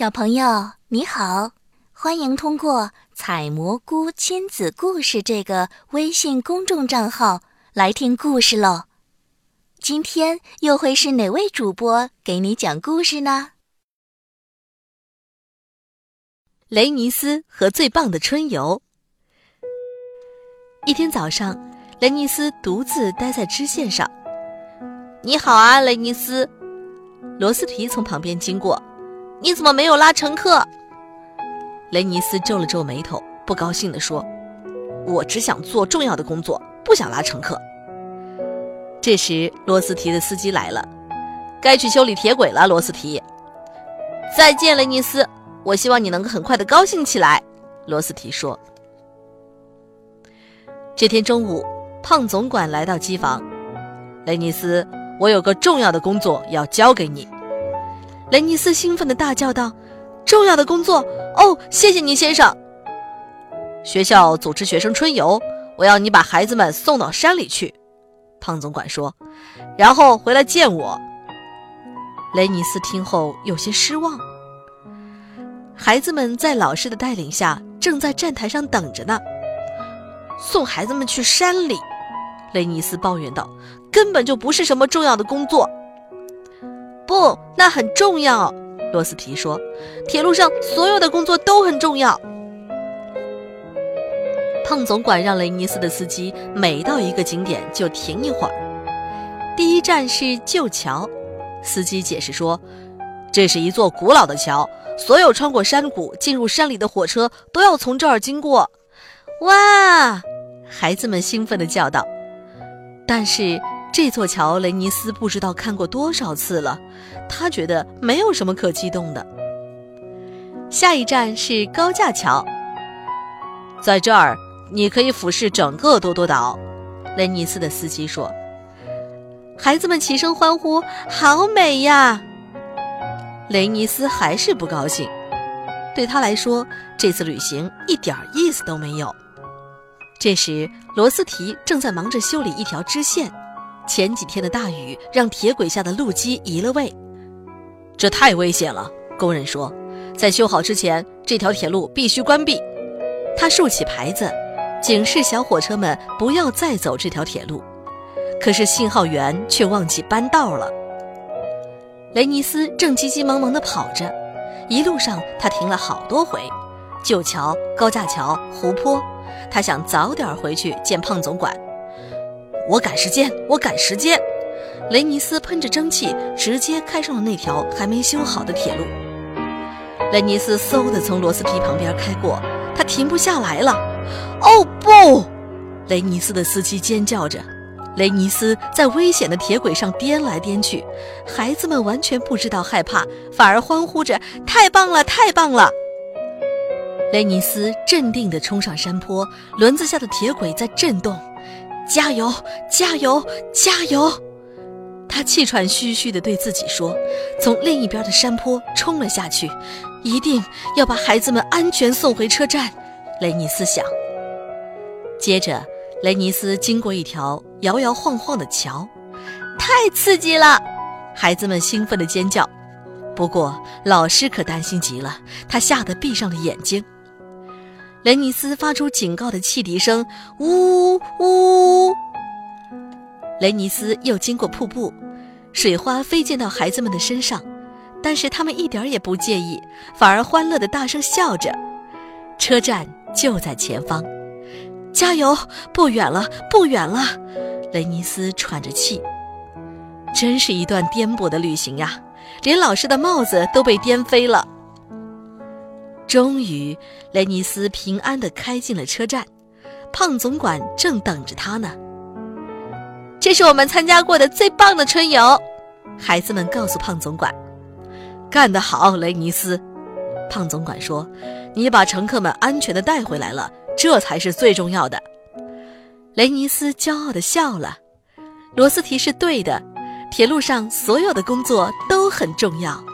小朋友你好，欢迎通过“采蘑菇亲子故事”这个微信公众账号来听故事喽。今天又会是哪位主播给你讲故事呢？雷尼斯和最棒的春游。一天早上，雷尼斯独自待在支线上。你好啊，雷尼斯。罗斯提从旁边经过。你怎么没有拉乘客？雷尼斯皱了皱眉头，不高兴地说：“我只想做重要的工作，不想拉乘客。”这时，罗斯提的司机来了，该去修理铁轨了。罗斯提，再见，雷尼斯。我希望你能够很快的高兴起来。”罗斯提说。这天中午，胖总管来到机房，雷尼斯，我有个重要的工作要交给你。雷尼斯兴奋地大叫道：“重要的工作哦！谢谢你，先生。学校组织学生春游，我要你把孩子们送到山里去。”胖总管说，“然后回来见我。”雷尼斯听后有些失望。孩子们在老师的带领下正在站台上等着呢。送孩子们去山里，雷尼斯抱怨道：“根本就不是什么重要的工作。”不，那很重要。罗斯提说：“铁路上所有的工作都很重要。”胖总管让雷尼斯的司机每到一个景点就停一会儿。第一站是旧桥，司机解释说：“这是一座古老的桥，所有穿过山谷进入山里的火车都要从这儿经过。”哇！孩子们兴奋地叫道。但是。这座桥，雷尼斯不知道看过多少次了，他觉得没有什么可激动的。下一站是高架桥，在这儿你可以俯视整个多多岛。雷尼斯的司机说：“孩子们齐声欢呼，好美呀！”雷尼斯还是不高兴，对他来说，这次旅行一点意思都没有。这时，罗斯提正在忙着修理一条支线。前几天的大雨让铁轨下的路基移了位，这太危险了。工人说，在修好之前，这条铁路必须关闭。他竖起牌子，警示小火车们不要再走这条铁路。可是信号员却忘记搬道了。雷尼斯正急急忙忙地跑着，一路上他停了好多回，旧桥、高架桥、湖泊，他想早点回去见胖总管。我赶时间，我赶时间！雷尼斯喷着蒸汽，直接开上了那条还没修好的铁路。雷尼斯嗖地从螺丝皮旁边开过，他停不下来了。哦不！雷尼斯的司机尖叫着。雷尼斯在危险的铁轨上颠来颠去，孩子们完全不知道害怕，反而欢呼着：“太棒了，太棒了！”雷尼斯镇定地冲上山坡，轮子下的铁轨在震动。加油！加油！加油！他气喘吁吁地对自己说，从另一边的山坡冲了下去，一定要把孩子们安全送回车站。雷尼斯想。接着，雷尼斯经过一条摇摇晃晃的桥，太刺激了！孩子们兴奋地尖叫。不过，老师可担心极了，他吓得闭上了眼睛。雷尼斯发出警告的汽笛声，呜呜。雷尼斯又经过瀑布，水花飞溅到孩子们的身上，但是他们一点也不介意，反而欢乐的大声笑着。车站就在前方，加油！不远了，不远了。雷尼斯喘着气，真是一段颠簸的旅行呀，连老师的帽子都被颠飞了。终于，雷尼斯平安的开进了车站，胖总管正等着他呢。这是我们参加过的最棒的春游，孩子们告诉胖总管：“干得好，雷尼斯！”胖总管说：“你把乘客们安全的带回来了，这才是最重要的。”雷尼斯骄傲的笑了。罗斯提是对的，铁路上所有的工作都很重要。